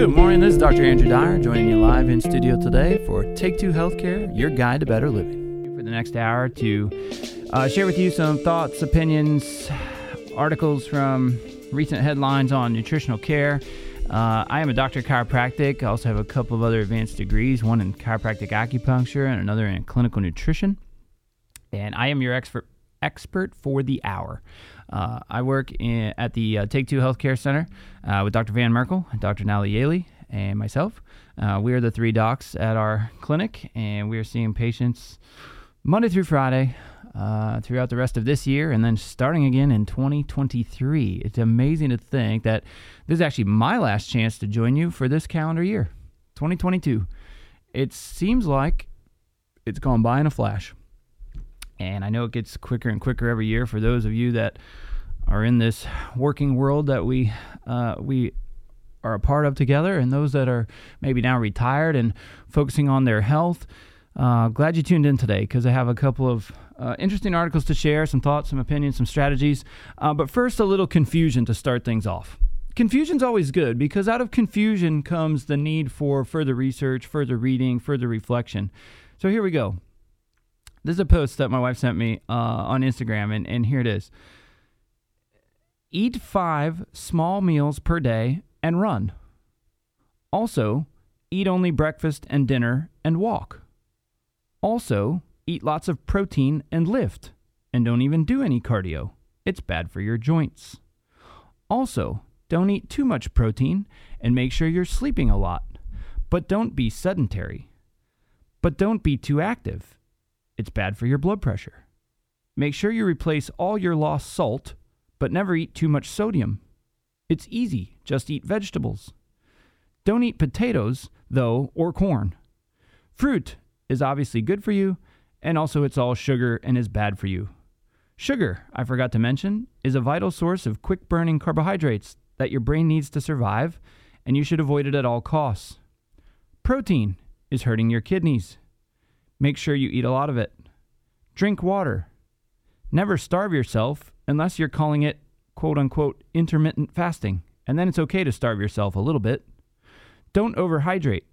Good morning. This is Dr. Andrew Dyer joining you live in studio today for Take Two Healthcare, your guide to better living. For the next hour to uh, share with you some thoughts, opinions, articles from recent headlines on nutritional care. Uh, I am a doctor of chiropractic. I also have a couple of other advanced degrees, one in chiropractic acupuncture and another in clinical nutrition. And I am your expert expert for the hour. Uh, I work in, at the uh, Take Two Healthcare Center uh, with Dr. Van Merkle, Dr. Nally Yaley, and myself. Uh, we are the three docs at our clinic, and we are seeing patients Monday through Friday uh, throughout the rest of this year, and then starting again in 2023. It's amazing to think that this is actually my last chance to join you for this calendar year, 2022. It seems like it's gone by in a flash. And I know it gets quicker and quicker every year for those of you that are in this working world that we uh, we are a part of together, and those that are maybe now retired and focusing on their health. Uh, glad you tuned in today because I have a couple of uh, interesting articles to share, some thoughts, some opinions, some strategies. Uh, but first, a little confusion to start things off. Confusion's always good because out of confusion comes the need for further research, further reading, further reflection. So here we go. This is a post that my wife sent me uh, on Instagram, and, and here it is. Eat five small meals per day and run. Also, eat only breakfast and dinner and walk. Also, eat lots of protein and lift, and don't even do any cardio. It's bad for your joints. Also, don't eat too much protein and make sure you're sleeping a lot. But don't be sedentary. But don't be too active it's bad for your blood pressure. Make sure you replace all your lost salt, but never eat too much sodium. It's easy, just eat vegetables. Don't eat potatoes, though, or corn. Fruit is obviously good for you, and also it's all sugar and is bad for you. Sugar, I forgot to mention, is a vital source of quick burning carbohydrates that your brain needs to survive, and you should avoid it at all costs. Protein is hurting your kidneys. Make sure you eat a lot of it. Drink water. Never starve yourself unless you're calling it quote unquote intermittent fasting, and then it's okay to starve yourself a little bit. Don't overhydrate.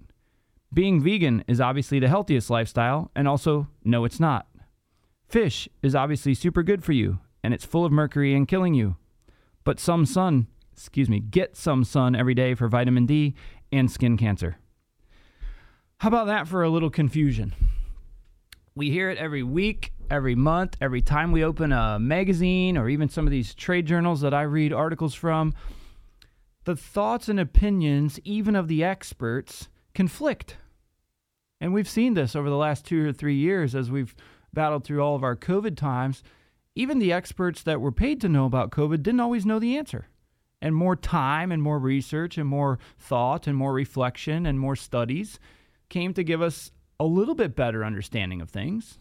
Being vegan is obviously the healthiest lifestyle, and also, no, it's not. Fish is obviously super good for you, and it's full of mercury and killing you. But some sun, excuse me, get some sun every day for vitamin D and skin cancer. How about that for a little confusion? We hear it every week, every month, every time we open a magazine or even some of these trade journals that I read articles from. The thoughts and opinions, even of the experts, conflict. And we've seen this over the last two or three years as we've battled through all of our COVID times. Even the experts that were paid to know about COVID didn't always know the answer. And more time and more research and more thought and more reflection and more studies came to give us a little bit better understanding of things.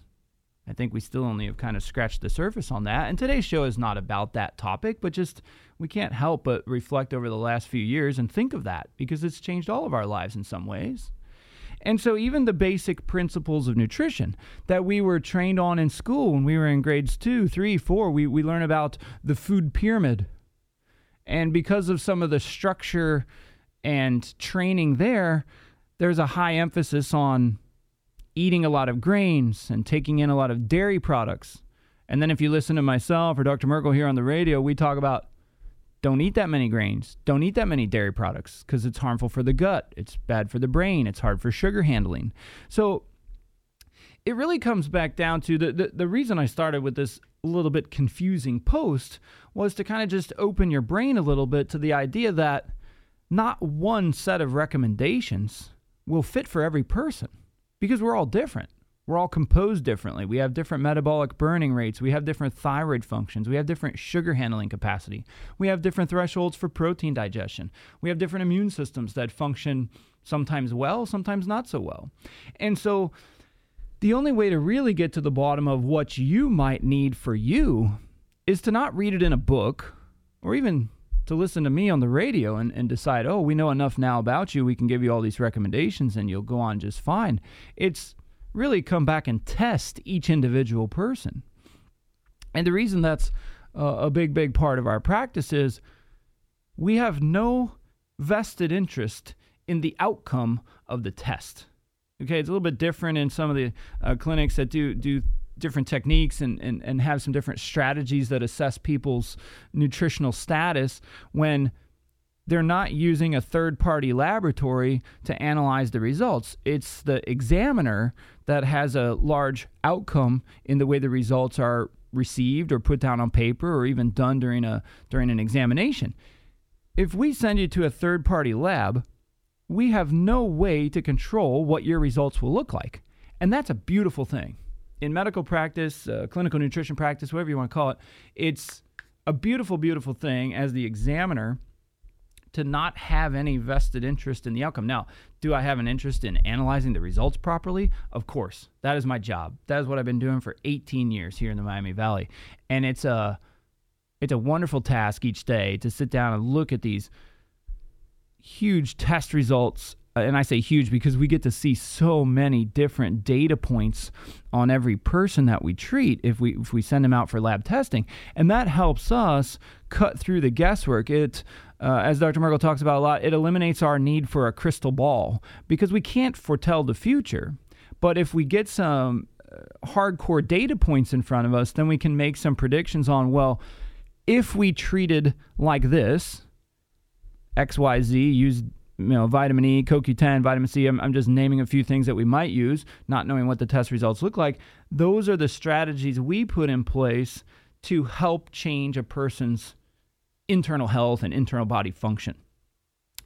I think we still only have kind of scratched the surface on that. And today's show is not about that topic, but just we can't help but reflect over the last few years and think of that because it's changed all of our lives in some ways. And so, even the basic principles of nutrition that we were trained on in school when we were in grades two, three, four, we, we learn about the food pyramid. And because of some of the structure and training there, there's a high emphasis on eating a lot of grains and taking in a lot of dairy products. And then if you listen to myself or Dr. Merkle here on the radio, we talk about don't eat that many grains, don't eat that many dairy products because it's harmful for the gut, it's bad for the brain, it's hard for sugar handling. So it really comes back down to the, the, the reason I started with this little bit confusing post was to kind of just open your brain a little bit to the idea that not one set of recommendations will fit for every person because we're all different. We're all composed differently. We have different metabolic burning rates. We have different thyroid functions. We have different sugar handling capacity. We have different thresholds for protein digestion. We have different immune systems that function sometimes well, sometimes not so well. And so, the only way to really get to the bottom of what you might need for you is to not read it in a book or even to listen to me on the radio and, and decide, oh, we know enough now about you, we can give you all these recommendations and you'll go on just fine. It's really come back and test each individual person. And the reason that's uh, a big, big part of our practice is we have no vested interest in the outcome of the test. Okay, it's a little bit different in some of the uh, clinics that do do different techniques and, and, and have some different strategies that assess people's nutritional status when they're not using a third party laboratory to analyze the results. It's the examiner that has a large outcome in the way the results are received or put down on paper or even done during a during an examination. If we send you to a third party lab, we have no way to control what your results will look like. And that's a beautiful thing. In medical practice, uh, clinical nutrition practice, whatever you want to call it, it's a beautiful, beautiful thing as the examiner to not have any vested interest in the outcome. Now, do I have an interest in analyzing the results properly? Of course. That is my job. That is what I've been doing for 18 years here in the Miami Valley. And it's a it's a wonderful task each day to sit down and look at these huge test results and I say huge because we get to see so many different data points on every person that we treat if we if we send them out for lab testing, and that helps us cut through the guesswork. It, uh, as Dr. Merkle talks about a lot, it eliminates our need for a crystal ball because we can't foretell the future. But if we get some uh, hardcore data points in front of us, then we can make some predictions on well, if we treated like this, XYZ, used you know, vitamin E, CoQ10, vitamin C. I'm, I'm just naming a few things that we might use, not knowing what the test results look like. Those are the strategies we put in place to help change a person's internal health and internal body function.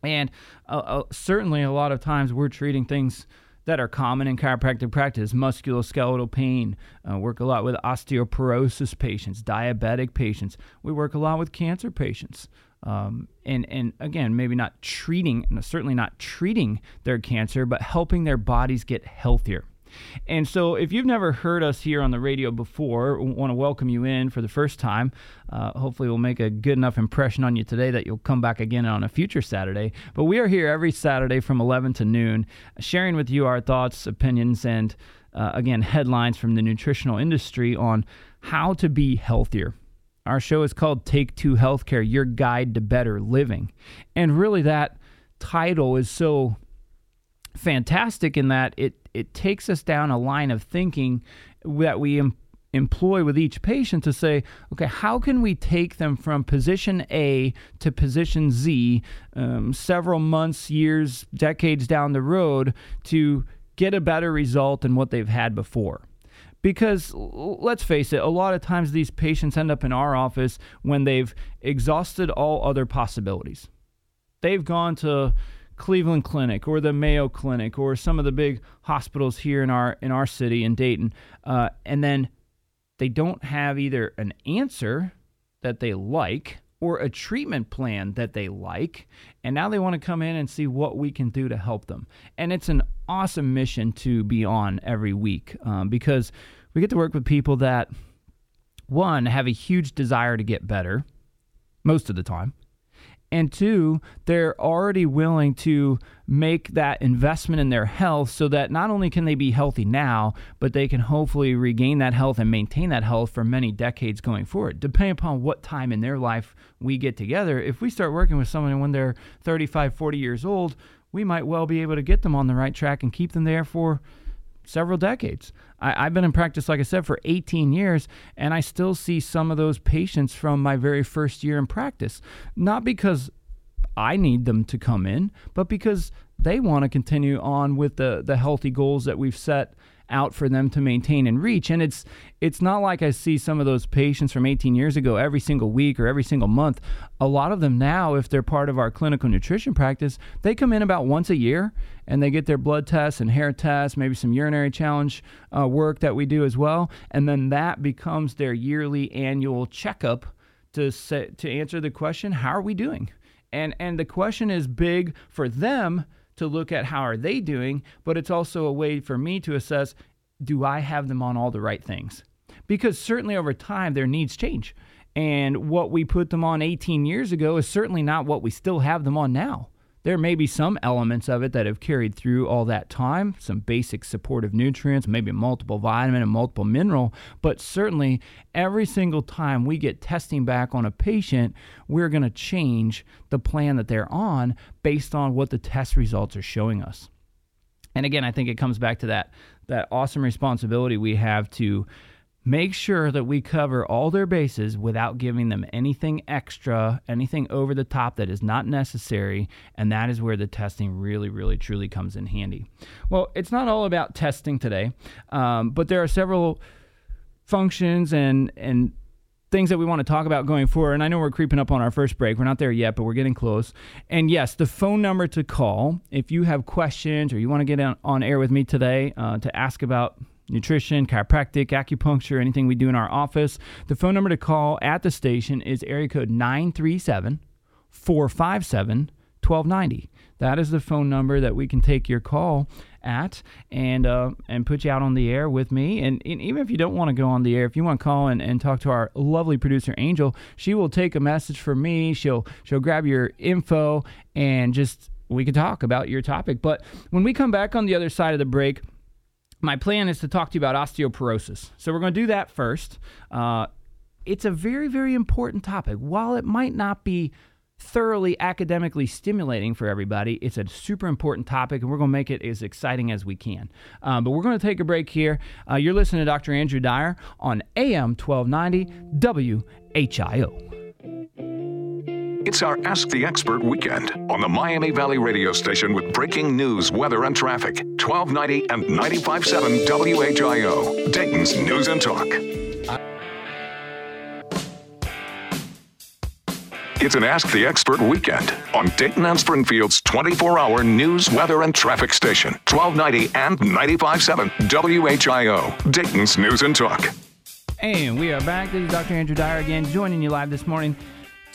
And uh, uh, certainly, a lot of times we're treating things that are common in chiropractic practice musculoskeletal pain. Uh, work a lot with osteoporosis patients, diabetic patients. We work a lot with cancer patients. Um, and and again, maybe not treating, certainly not treating their cancer, but helping their bodies get healthier. And so, if you've never heard us here on the radio before, want to welcome you in for the first time. Uh, hopefully, we'll make a good enough impression on you today that you'll come back again on a future Saturday. But we are here every Saturday from 11 to noon, sharing with you our thoughts, opinions, and uh, again, headlines from the nutritional industry on how to be healthier. Our show is called Take Two Healthcare Your Guide to Better Living. And really, that title is so fantastic in that it, it takes us down a line of thinking that we em- employ with each patient to say, okay, how can we take them from position A to position Z um, several months, years, decades down the road to get a better result than what they've had before? Because let's face it, a lot of times these patients end up in our office when they've exhausted all other possibilities. They've gone to Cleveland Clinic or the Mayo Clinic or some of the big hospitals here in our in our city in Dayton, uh, and then they don't have either an answer that they like or a treatment plan that they like, and now they want to come in and see what we can do to help them. And it's an awesome mission to be on every week um, because we get to work with people that, one, have a huge desire to get better most of the time. And two, they're already willing to make that investment in their health so that not only can they be healthy now, but they can hopefully regain that health and maintain that health for many decades going forward. Depending upon what time in their life we get together, if we start working with someone when they're 35, 40 years old, we might well be able to get them on the right track and keep them there for several decades. I, have been in practice, like I said, for 18 years, and I still see some of those patients from my very first year in practice. Not because I need them to come in, but because they want to continue on with the, the healthy goals that we've set out for them to maintain and reach. And it's it's not like I see some of those patients from 18 years ago every single week or every single month. A lot of them now, if they're part of our clinical nutrition practice, they come in about once a year and they get their blood tests and hair tests, maybe some urinary challenge uh, work that we do as well, and then that becomes their yearly annual checkup to say, to answer the question, how are we doing? And and the question is big for them to look at how are they doing, but it's also a way for me to assess do I have them on all the right things? Because certainly over time their needs change. And what we put them on 18 years ago is certainly not what we still have them on now. There may be some elements of it that have carried through all that time, some basic supportive nutrients, maybe multiple vitamin and multiple mineral, but certainly every single time we get testing back on a patient, we're going to change the plan that they're on based on what the test results are showing us. And again, I think it comes back to that that awesome responsibility we have to make sure that we cover all their bases without giving them anything extra, anything over the top that is not necessary. And that is where the testing really, really, truly comes in handy. Well, it's not all about testing today, um, but there are several functions and, and things that we want to talk about going forward. And I know we're creeping up on our first break. We're not there yet, but we're getting close. And yes, the phone number to call if you have questions or you want to get on, on air with me today uh, to ask about nutrition, chiropractic, acupuncture, anything we do in our office. The phone number to call at the station is area code 937 457 1290. That is the phone number that we can take your call at and uh, and put you out on the air with me. And, and even if you don't want to go on the air, if you want to call and, and talk to our lovely producer Angel, she will take a message from me. She'll she'll grab your info and just we can talk about your topic. But when we come back on the other side of the break, my plan is to talk to you about osteoporosis. So we're going to do that first. Uh, it's a very, very important topic. While it might not be thoroughly academically stimulating for everybody, it's a super important topic, and we're going to make it as exciting as we can. Um, but we're going to take a break here. Uh, you're listening to Dr. Andrew Dyer on AM 1290 WHIO. It's our Ask the Expert weekend on the Miami Valley radio station with breaking news, weather, and traffic. 1290 and 95.7 WHIO, Dayton's News and Talk. It's an Ask the Expert weekend on Dayton and Springfield's 24 hour news, weather, and traffic station. 1290 and 95.7 WHIO, Dayton's News and Talk. Hey and we are back. This is Dr. Andrew Dyer again, joining you live this morning.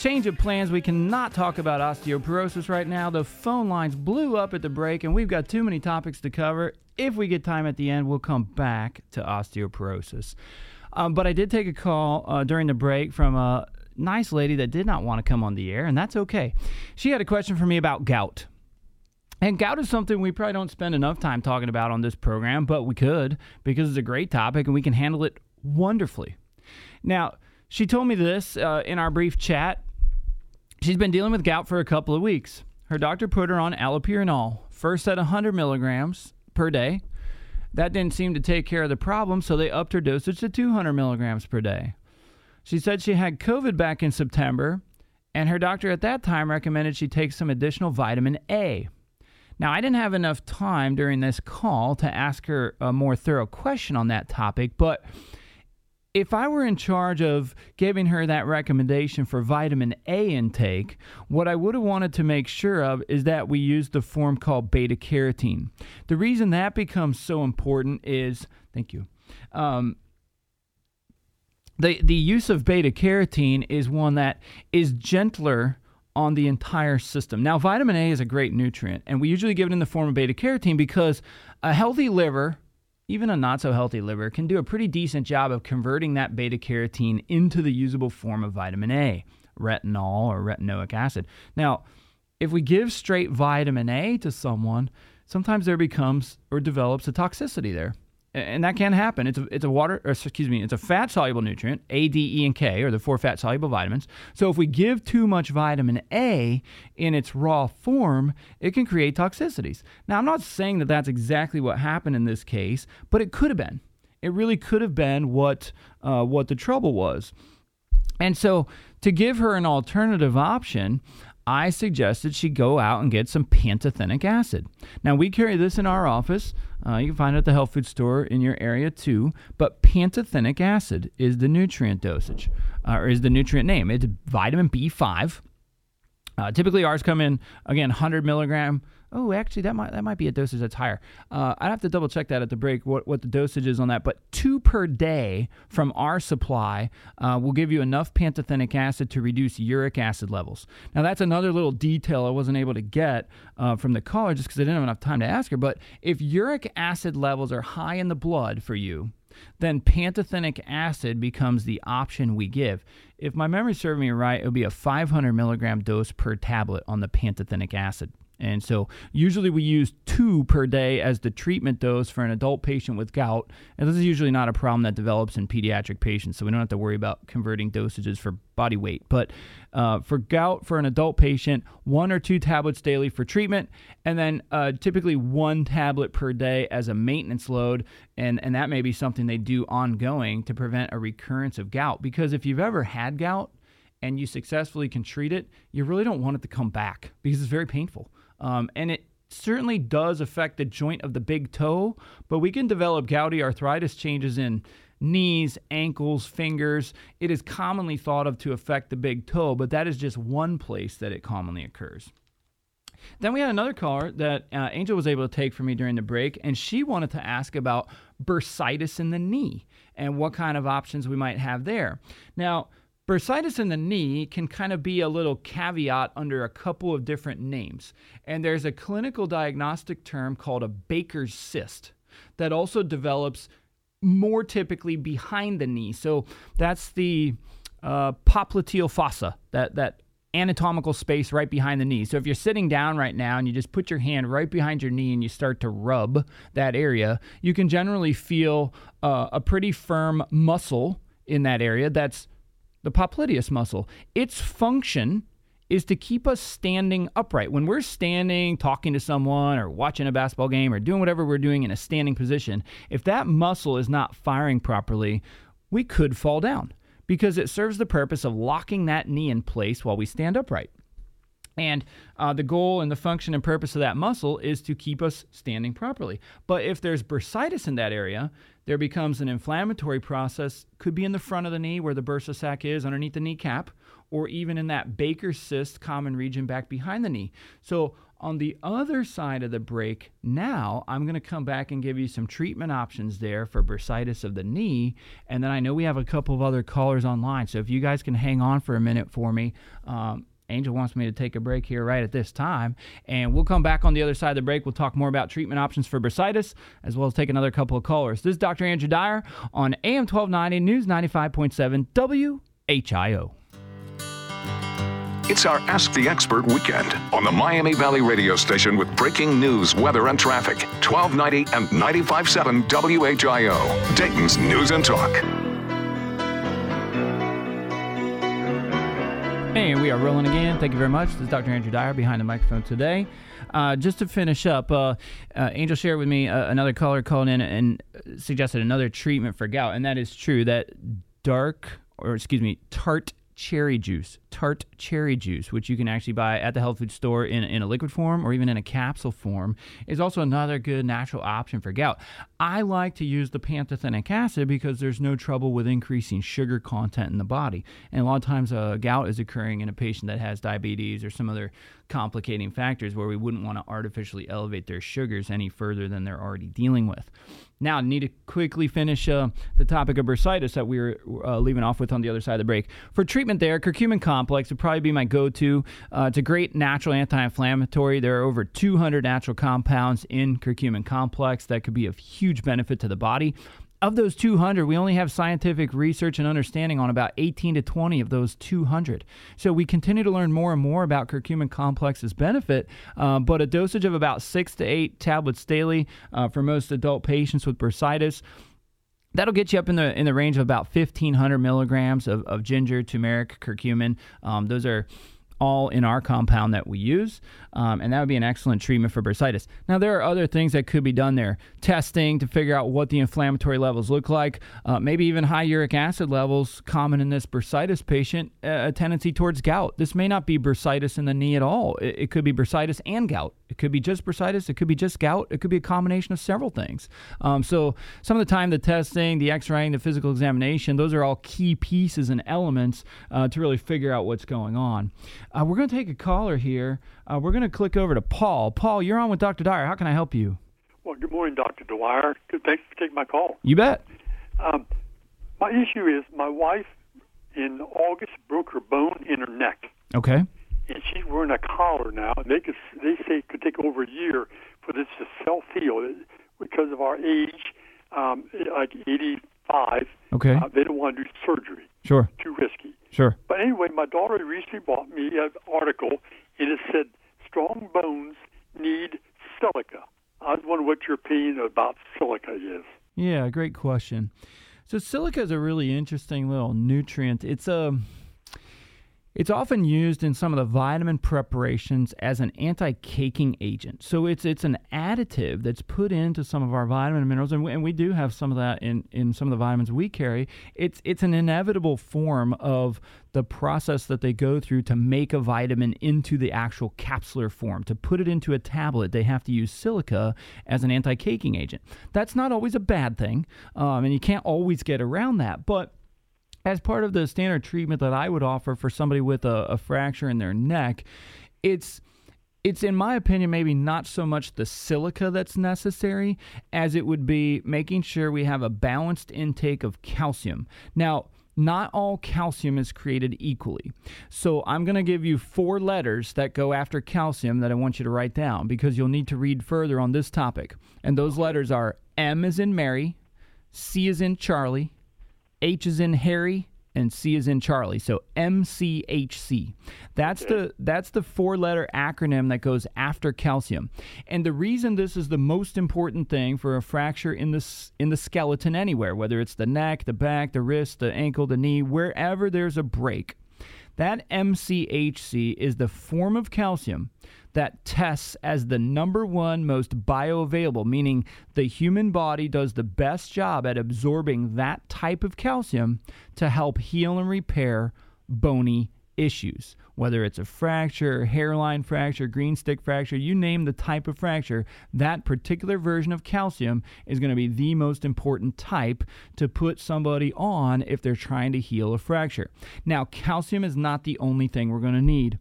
Change of plans. We cannot talk about osteoporosis right now. The phone lines blew up at the break, and we've got too many topics to cover. If we get time at the end, we'll come back to osteoporosis. Um, but I did take a call uh, during the break from a nice lady that did not want to come on the air, and that's okay. She had a question for me about gout. And gout is something we probably don't spend enough time talking about on this program, but we could because it's a great topic and we can handle it wonderfully. Now, she told me this uh, in our brief chat, She's been dealing with gout for a couple of weeks. Her doctor put her on allopurinol, first at 100 milligrams per day. That didn't seem to take care of the problem, so they upped her dosage to 200 milligrams per day. She said she had COVID back in September, and her doctor at that time recommended she take some additional vitamin A. Now, I didn't have enough time during this call to ask her a more thorough question on that topic, but if I were in charge of giving her that recommendation for vitamin A intake, what I would have wanted to make sure of is that we use the form called beta carotene. The reason that becomes so important is, thank you. Um, the, the use of beta carotene is one that is gentler on the entire system. Now, vitamin A is a great nutrient, and we usually give it in the form of beta carotene because a healthy liver even a not so healthy liver can do a pretty decent job of converting that beta carotene into the usable form of vitamin A, retinol or retinoic acid. Now, if we give straight vitamin A to someone, sometimes there becomes or develops a toxicity there and that can happen. It's a it's a water excuse me, it's a fat soluble nutrient, A, D, E, and K, or the four fat soluble vitamins. So if we give too much vitamin A in its raw form, it can create toxicities. Now I'm not saying that that's exactly what happened in this case, but it could have been. It really could have been what uh, what the trouble was. And so to give her an alternative option, I suggested she go out and get some pantothenic acid. Now, we carry this in our office. Uh, you can find it at the health food store in your area too. But pantothenic acid is the nutrient dosage, uh, or is the nutrient name. It's vitamin B5. Uh, typically, ours come in, again, 100 milligram Oh, actually, that might that might be a dosage that's higher. Uh, I'd have to double check that at the break what, what the dosage is on that. But two per day from our supply uh, will give you enough pantothenic acid to reduce uric acid levels. Now, that's another little detail I wasn't able to get uh, from the caller just because I didn't have enough time to ask her. But if uric acid levels are high in the blood for you, then pantothenic acid becomes the option we give. If my memory serves me right, it would be a 500 milligram dose per tablet on the pantothenic acid. And so usually we use two per day as the treatment dose for an adult patient with gout. And this is usually not a problem that develops in pediatric patients, so we don't have to worry about converting dosages for body weight. But uh, for gout, for an adult patient, one or two tablets daily for treatment, and then uh, typically one tablet per day as a maintenance load. And, and that may be something they do ongoing to prevent a recurrence of gout. Because if you've ever had gout, and you successfully can treat it, you really don't want it to come back because it's very painful. Um, and it certainly does affect the joint of the big toe, but we can develop gouty arthritis changes in knees, ankles, fingers. It is commonly thought of to affect the big toe, but that is just one place that it commonly occurs. Then we had another caller that uh, Angel was able to take for me during the break, and she wanted to ask about bursitis in the knee and what kind of options we might have there. Now, Bursitis in the knee can kind of be a little caveat under a couple of different names. And there's a clinical diagnostic term called a Baker's cyst that also develops more typically behind the knee. So that's the uh, popliteal fossa, that, that anatomical space right behind the knee. So if you're sitting down right now and you just put your hand right behind your knee and you start to rub that area, you can generally feel uh, a pretty firm muscle in that area that's the popliteus muscle. Its function is to keep us standing upright. When we're standing, talking to someone, or watching a basketball game, or doing whatever we're doing in a standing position, if that muscle is not firing properly, we could fall down because it serves the purpose of locking that knee in place while we stand upright. And uh, the goal and the function and purpose of that muscle is to keep us standing properly. But if there's bursitis in that area, there becomes an inflammatory process, could be in the front of the knee where the bursa sac is, underneath the kneecap, or even in that Baker's cyst common region back behind the knee. So, on the other side of the break, now I'm going to come back and give you some treatment options there for bursitis of the knee. And then I know we have a couple of other callers online. So, if you guys can hang on for a minute for me, um, Angel wants me to take a break here right at this time. And we'll come back on the other side of the break. We'll talk more about treatment options for bursitis, as well as take another couple of callers. This is Dr. Andrew Dyer on AM 1290 News 95.7 WHIO. It's our Ask the Expert weekend on the Miami Valley radio station with breaking news, weather, and traffic. 1290 and 95.7 WHIO, Dayton's News and Talk. Hey, we are rolling again. Thank you very much. This is Dr. Andrew Dyer behind the microphone today. Uh, just to finish up, uh, uh, Angel shared with me uh, another caller called in and suggested another treatment for gout, and that is true. That dark, or excuse me, tart cherry juice, tart cherry juice, which you can actually buy at the health food store in, in a liquid form or even in a capsule form, is also another good natural option for gout. I like to use the pantothenic acid because there's no trouble with increasing sugar content in the body. And a lot of times, uh, gout is occurring in a patient that has diabetes or some other complicating factors where we wouldn't want to artificially elevate their sugars any further than they're already dealing with. Now, need to quickly finish uh, the topic of bursitis that we were uh, leaving off with on the other side of the break. For treatment there, curcumin complex would probably be my go to. Uh, it's a great natural anti inflammatory. There are over 200 natural compounds in curcumin complex that could be of huge benefit to the body of those 200, we only have scientific research and understanding on about 18 to 20 of those 200. So we continue to learn more and more about curcumin complex's benefit, uh, but a dosage of about six to eight tablets daily uh, for most adult patients with bursitis that'll get you up in the in the range of about 1500 milligrams of, of ginger turmeric curcumin um, those are all in our compound that we use, um, and that would be an excellent treatment for bursitis. Now, there are other things that could be done there testing to figure out what the inflammatory levels look like, uh, maybe even high uric acid levels, common in this bursitis patient, a tendency towards gout. This may not be bursitis in the knee at all, it, it could be bursitis and gout. It could be just bursitis, it could be just gout, it could be a combination of several things. Um, so, some of the time, the testing, the x raying, the physical examination, those are all key pieces and elements uh, to really figure out what's going on. Uh, we're going to take a caller here. Uh, we're going to click over to Paul. Paul, you're on with Dr. Dyer. How can I help you? Well, good morning, Dr. Dwyer. Good, thanks for taking my call. You bet. Um, my issue is my wife in August broke her bone in her neck. Okay. And she's wearing a collar now. They could, they say it could take over a year for this to self heal because of our age, um, like five. Okay. Uh, they don't want to do surgery. Sure. Too risky. Sure. But anyway, my daughter recently bought me an article, and it said strong bones need silica. I was wondering what your opinion about silica is. Yeah, great question. So silica is a really interesting little nutrient. It's a it's often used in some of the vitamin preparations as an anti-caking agent. So it's it's an additive that's put into some of our vitamin and minerals, and we, and we do have some of that in, in some of the vitamins we carry. It's it's an inevitable form of the process that they go through to make a vitamin into the actual capsular form. To put it into a tablet, they have to use silica as an anti-caking agent. That's not always a bad thing, um, and you can't always get around that, but as part of the standard treatment that I would offer for somebody with a, a fracture in their neck, it's it's in my opinion maybe not so much the silica that's necessary as it would be making sure we have a balanced intake of calcium. Now, not all calcium is created equally. So I'm going to give you four letters that go after calcium that I want you to write down because you'll need to read further on this topic. And those letters are M is in Mary, C is in Charlie, H is in Harry, and C is in Charlie. So MCHC. That's the that's the four-letter acronym that goes after calcium. And the reason this is the most important thing for a fracture in the in the skeleton anywhere, whether it's the neck, the back, the wrist, the ankle, the knee, wherever there's a break. That MCHC is the form of calcium that tests as the number one most bioavailable, meaning the human body does the best job at absorbing that type of calcium to help heal and repair bony issues. Whether it's a fracture, hairline fracture, green stick fracture, you name the type of fracture, that particular version of calcium is going to be the most important type to put somebody on if they're trying to heal a fracture. Now, calcium is not the only thing we're going to need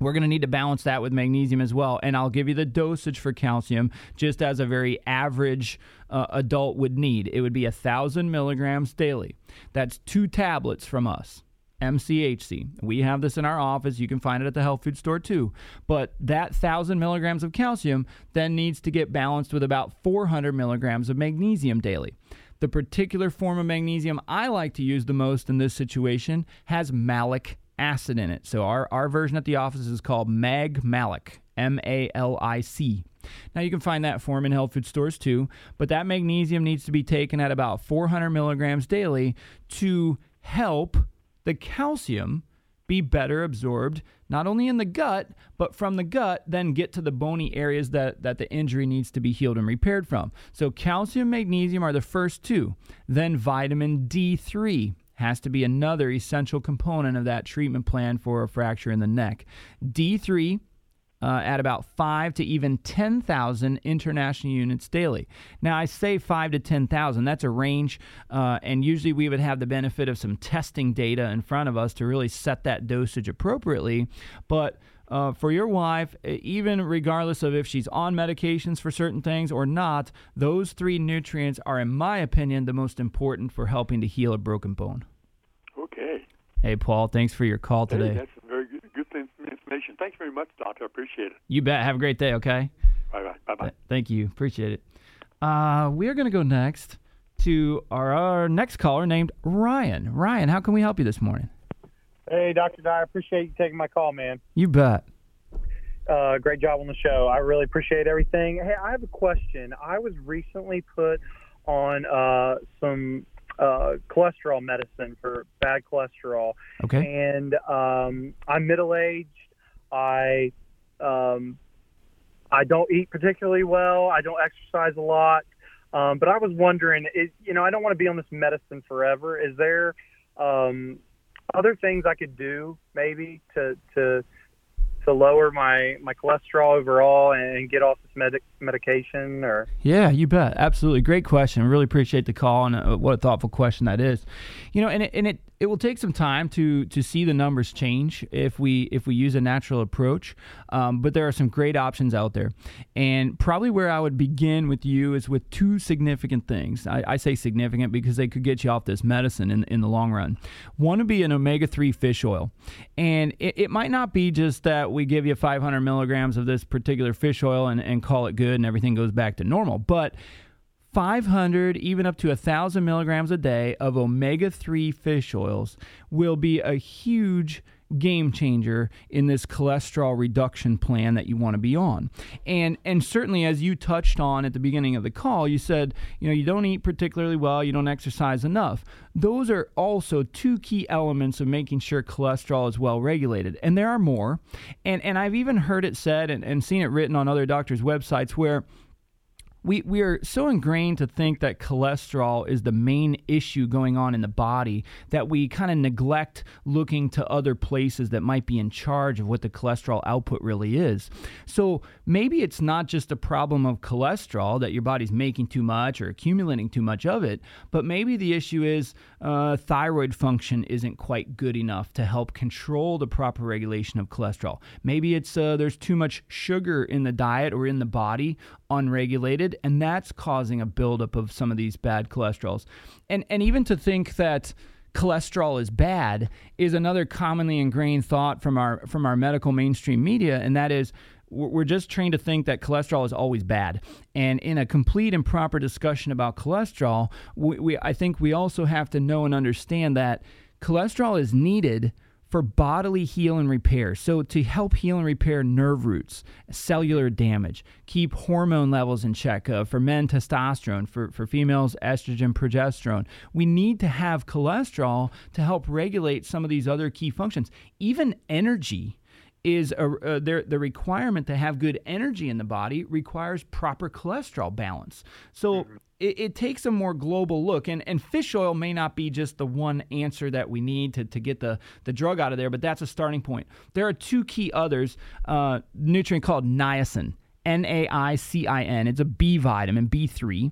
we're going to need to balance that with magnesium as well. And I'll give you the dosage for calcium just as a very average uh, adult would need. It would be a 1,000 milligrams daily. That's two tablets from us. MCHC. We have this in our office. You can find it at the health food store too. But that 1,000 milligrams of calcium then needs to get balanced with about 400 milligrams of magnesium daily. The particular form of magnesium I like to use the most in this situation has malic acid in it. So our, our version at the office is called Mag Malic, M A L I C. Now you can find that form in health food stores too, but that magnesium needs to be taken at about 400 milligrams daily to help the calcium be better absorbed not only in the gut but from the gut then get to the bony areas that, that the injury needs to be healed and repaired from so calcium magnesium are the first two then vitamin d3 has to be another essential component of that treatment plan for a fracture in the neck. D3 uh, at about 5 to even 10,000 international units daily. Now, I say 5 to 10,000, that's a range, uh, and usually we would have the benefit of some testing data in front of us to really set that dosage appropriately. But uh, for your wife, even regardless of if she's on medications for certain things or not, those three nutrients are, in my opinion, the most important for helping to heal a broken bone. Okay. Hey, Paul, thanks for your call today. Hey, that's very good, good information. Thanks very much, Doctor. I appreciate it. You bet. Have a great day, okay? Bye bye. Bye bye. Thank you. Appreciate it. Uh, we are going to go next to our, our next caller named Ryan. Ryan, how can we help you this morning? Hey, Dr. Dyer, I appreciate you taking my call, man. You bet. Uh, great job on the show. I really appreciate everything. Hey, I have a question. I was recently put on uh, some uh, cholesterol medicine for bad cholesterol. Okay. And um, I'm middle aged. I um, I don't eat particularly well. I don't exercise a lot. Um, but I was wondering, is, you know, I don't want to be on this medicine forever. Is there um, other things I could do maybe to to to lower my my cholesterol overall and get off this medic, medication or? Yeah you bet. Absolutely. Great question. Really appreciate the call and uh, what a thoughtful question that is. You know and it, and it it will take some time to to see the numbers change if we if we use a natural approach um, but there are some great options out there. And probably where i would begin with you is with two significant things. I, I say significant because they could get you off this medicine in, in the long run. One would be an omega-3 fish oil. And it, it might not be just that we give you 500 milligrams of this particular fish oil and, and call it good and everything goes back to normal. But 500, even up to 1,000 milligrams a day of omega 3 fish oils will be a huge game changer in this cholesterol reduction plan that you want to be on. And and certainly as you touched on at the beginning of the call, you said, you know, you don't eat particularly well, you don't exercise enough. Those are also two key elements of making sure cholesterol is well regulated. And there are more. And and I've even heard it said and, and seen it written on other doctors' websites where we, we are so ingrained to think that cholesterol is the main issue going on in the body that we kind of neglect looking to other places that might be in charge of what the cholesterol output really is. So maybe it's not just a problem of cholesterol that your body's making too much or accumulating too much of it, but maybe the issue is uh, thyroid function isn't quite good enough to help control the proper regulation of cholesterol. Maybe it's uh, there's too much sugar in the diet or in the body unregulated, and that's causing a buildup of some of these bad cholesterols. And and even to think that cholesterol is bad is another commonly ingrained thought from our from our medical mainstream media, and that is we're just trained to think that cholesterol is always bad. And in a complete and proper discussion about cholesterol, we, we I think we also have to know and understand that cholesterol is needed for bodily heal and repair. So, to help heal and repair nerve roots, cellular damage, keep hormone levels in check. Uh, for men, testosterone. For, for females, estrogen, progesterone. We need to have cholesterol to help regulate some of these other key functions. Even energy is a, uh, the requirement to have good energy in the body requires proper cholesterol balance. So mm-hmm. It, it, takes a more global look, and, and fish oil may not be just the one answer that we need to, to get the, the drug out of there, but that's a starting point. There are two key others uh, nutrient called niacin, N A I C I N. It's a B vitamin, B3.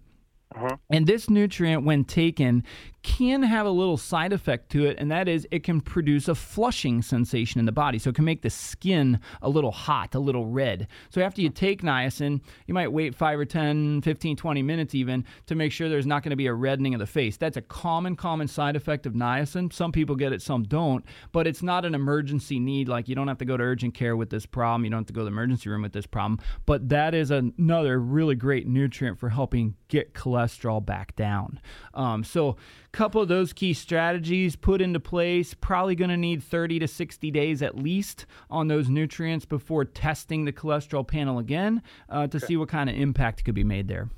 Uh-huh. And this nutrient, when taken, can have a little side effect to it, and that is it can produce a flushing sensation in the body. So it can make the skin a little hot, a little red. So after you take niacin, you might wait 5 or 10, 15, 20 minutes even to make sure there's not going to be a reddening of the face. That's a common, common side effect of niacin. Some people get it, some don't, but it's not an emergency need. Like you don't have to go to urgent care with this problem, you don't have to go to the emergency room with this problem. But that is another really great nutrient for helping get cholesterol back down. Um, so couple of those key strategies put into place. Probably going to need 30 to 60 days at least on those nutrients before testing the cholesterol panel again uh, to okay. see what kind of impact could be made there.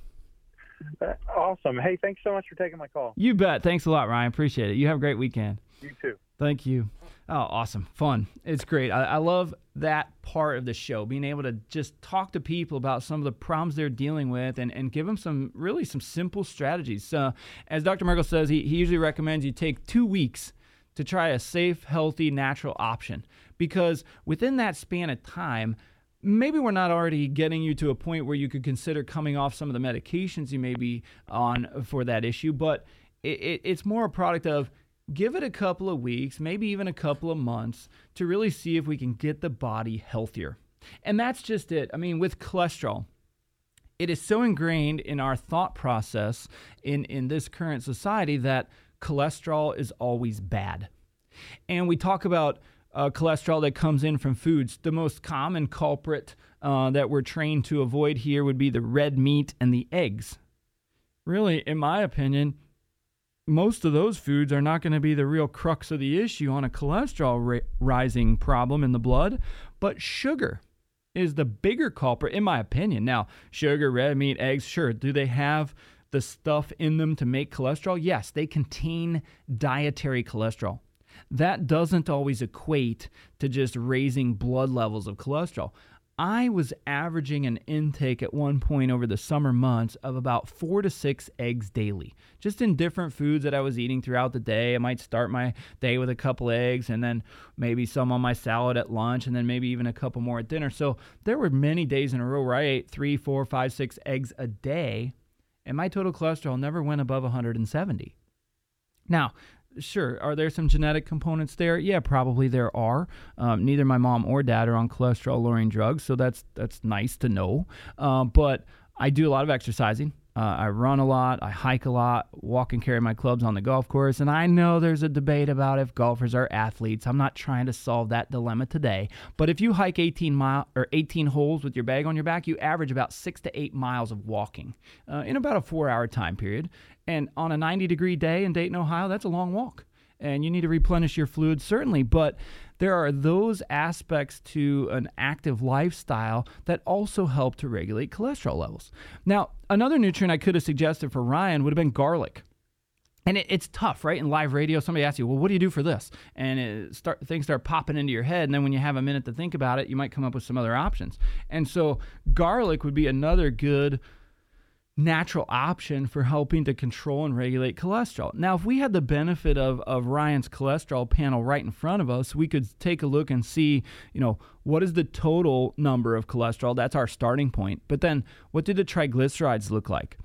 Uh, awesome. Hey, thanks so much for taking my call. You bet. Thanks a lot, Ryan. Appreciate it. You have a great weekend. You too. Thank you. Oh, awesome. Fun. It's great. I, I, love that part of the show, being able to just talk to people about some of the problems they're dealing with and, and give them some really some simple strategies. So, as Dr. Merkle says, he, he usually recommends you take two weeks to try a safe, healthy, natural option because within that span of time, maybe we're not already getting you to a point where you could consider coming off some of the medications you may be on for that issue, but it, it, it's more a product of give it a couple of weeks, maybe even a couple of months to really see if we can get the body healthier. And that's just it. I mean, with cholesterol, it is so ingrained in our thought process in, in this current society that cholesterol is always bad. And we talk about uh, cholesterol that comes in from foods. The most common culprit uh, that we're trained to avoid here would be the red meat and the eggs. Really, in my opinion, most of those foods are not going to be the real crux of the issue on a cholesterol ra- rising problem in the blood, but sugar is the bigger culprit, in my opinion. Now, sugar, red meat, eggs, sure, do they have the stuff in them to make cholesterol? Yes, they contain dietary cholesterol. That doesn't always equate to just raising blood levels of cholesterol. I was averaging an intake at one point over the summer months of about four to six eggs daily, just in different foods that I was eating throughout the day. I might start my day with a couple eggs and then maybe some on my salad at lunch and then maybe even a couple more at dinner. So there were many days in a row where I ate three, four, five, six eggs a day, and my total cholesterol never went above 170. Now, Sure. Are there some genetic components there? Yeah, probably there are. Um, neither my mom or dad are on cholesterol lowering drugs, so that's that's nice to know. Uh, but I do a lot of exercising. Uh, I run a lot, I hike a lot, walk and carry my clubs on the golf course, and I know there's a debate about if golfers are athletes. I'm not trying to solve that dilemma today, but if you hike 18 mile or 18 holes with your bag on your back, you average about six to eight miles of walking uh, in about a four-hour time period. And on a 90 degree day in Dayton, Ohio, that's a long walk, and you need to replenish your fluids certainly, but there are those aspects to an active lifestyle that also help to regulate cholesterol levels. Now, another nutrient I could have suggested for Ryan would have been garlic and it, it's tough, right? In live radio, somebody asks you, "Well, what do you do for this?" And start, things start popping into your head, and then when you have a minute to think about it, you might come up with some other options. And so, garlic would be another good natural option for helping to control and regulate cholesterol. Now, if we had the benefit of, of Ryan's cholesterol panel right in front of us, we could take a look and see, you know, what is the total number of cholesterol? That's our starting point. But then, what do the triglycerides look like?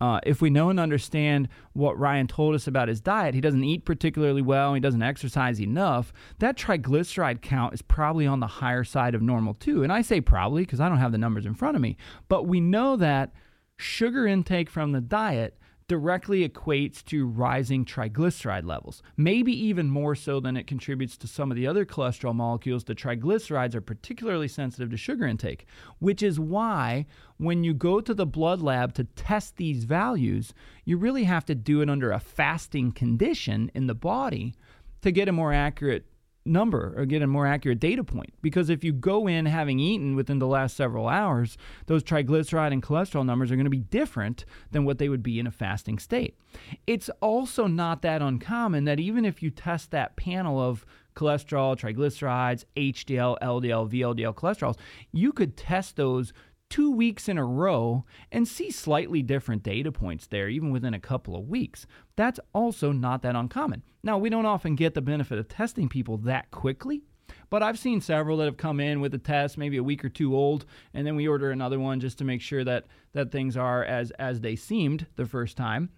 Uh, if we know and understand what Ryan told us about his diet, he doesn't eat particularly well, he doesn't exercise enough, that triglyceride count is probably on the higher side of normal too. And I say probably because I don't have the numbers in front of me, but we know that sugar intake from the diet directly equates to rising triglyceride levels. Maybe even more so than it contributes to some of the other cholesterol molecules, the triglycerides are particularly sensitive to sugar intake, which is why when you go to the blood lab to test these values, you really have to do it under a fasting condition in the body to get a more accurate number or get a more accurate data point. Because if you go in having eaten within the last several hours, those triglyceride and cholesterol numbers are going to be different than what they would be in a fasting state. It's also not that uncommon that even if you test that panel of cholesterol, triglycerides, HDL, LDL, VLDL cholesterols, you could test those two weeks in a row and see slightly different data points there, even within a couple of weeks. That's also not that uncommon. Now, we don't often get the benefit of testing people that quickly. But I've seen several that have come in with a test, maybe a week or two old, and then we order another one just to make sure that that things are as as they seemed the first time.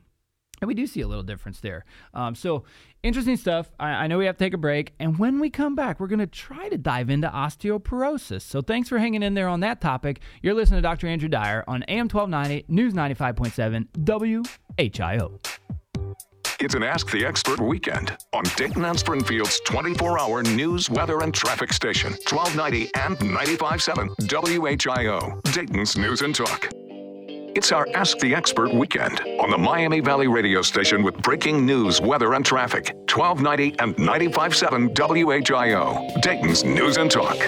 And we do see a little difference there. Um, so, interesting stuff. I, I, know we have to take a break. And when we come back, we're going to try to dive into osteoporosis. So, thanks for hanging in there on that topic. You're listening to Dr. Andrew Dyer on AM 1290, News 95.7, WHIO. It's an Ask the Expert weekend on Dayton and Springfield's 24 hour news, weather, and traffic station, 1290 and 95.7 WHIO, Dayton's News and Talk. It's our Ask the Expert weekend on the Miami Valley radio station with breaking news, weather, and traffic. 1290 and 95.7 WHIO, Dayton's News and Talk.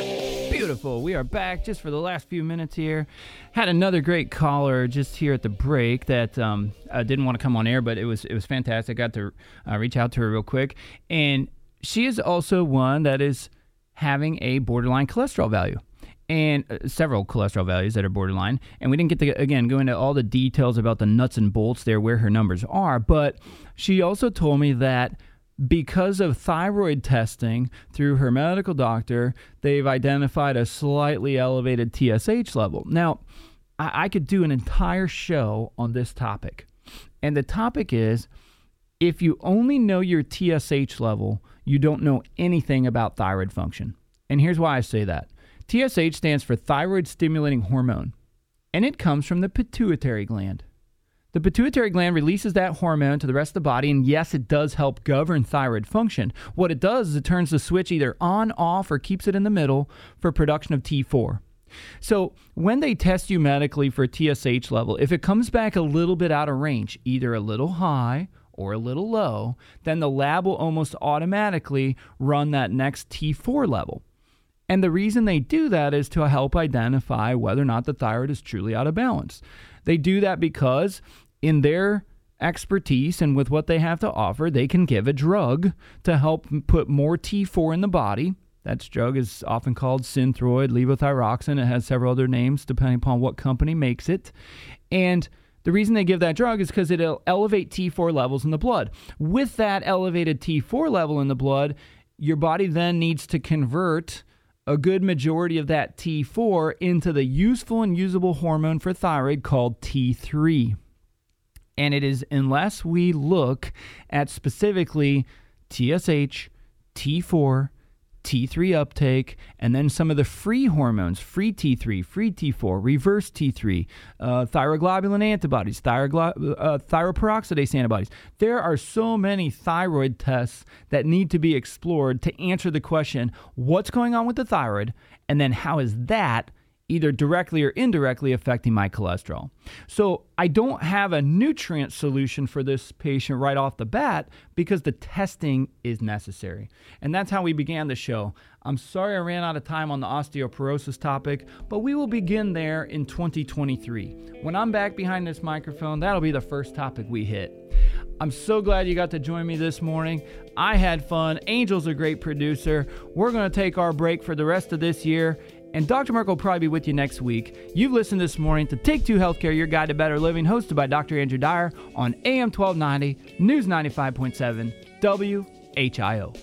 Beautiful. We are back just for the last few minutes here. Had another great caller just here at the break that um, uh, didn't want to come on air, but it was it was fantastic. I got to uh, reach out to her real quick, and she is also one that is having a borderline cholesterol value and uh, several cholesterol values that are borderline. And we didn't get to, again, go into all the details about the nuts and bolts there, where her numbers are. But she also told me that because of thyroid testing through her medical doctor, they've identified a slightly elevated TSH level. Now, I, I could do an entire show on this topic. And the topic is if you only know your TSH level, you don't know anything about thyroid function. And here's why I say that TSH stands for thyroid stimulating hormone, and it comes from the pituitary gland. The pituitary gland releases that hormone to the rest of the body, and yes, it does help govern thyroid function. What it does is it turns the switch either on, off, or keeps it in the middle for production of T4. So, when they test you medically for TSH level, if it comes back a little bit out of range, either a little high or a little low, then the lab will almost automatically run that next T4 level. And the reason they do that is to help identify whether or not the thyroid is truly out of balance. They do that because, in their expertise and with what they have to offer, they can give a drug to help put more T4 in the body. That drug is often called Synthroid, levothyroxine. It has several other names depending upon what company makes it. And the reason they give that drug is because it'll elevate T4 levels in the blood. With that elevated T4 level in the blood, your body then needs to convert a good majority of that T4 into the useful and usable hormone for thyroid called T3. And it is unless we look at specifically TSH, T4, T3 uptake, and then some of the free hormones free T3, free T4, reverse T3, uh, thyroglobulin antibodies, thyroglo- uh, thyroperoxidase antibodies. There are so many thyroid tests that need to be explored to answer the question what's going on with the thyroid, and then how is that either directly or indirectly affecting my cholesterol. So I don't have a nutrient solution for this patient right off the bat because the testing is necessary. And that's how we began the show. I'm sorry I ran out of time on the osteoporosis topic, but we will begin there in 2023. When I'm back behind this microphone, that'll be the first topic we hit. I'm so glad you got to join me this morning. I had fun. Angel's a great producer. We're going to take our break for the rest of this year and Dr. Mark will probably be with you next week. You've listened this morning to Take Two Healthcare, your guide to better living, hosted by Dr. Andrew Dyer on AM 1290, News 95.7, WHIO.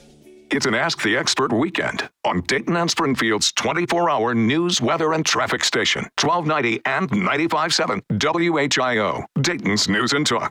It's an Ask the Expert weekend on Dayton and Springfield's 24 hour news, weather, and traffic station, 1290 and 95.7 WHIO, Dayton's News and Talk.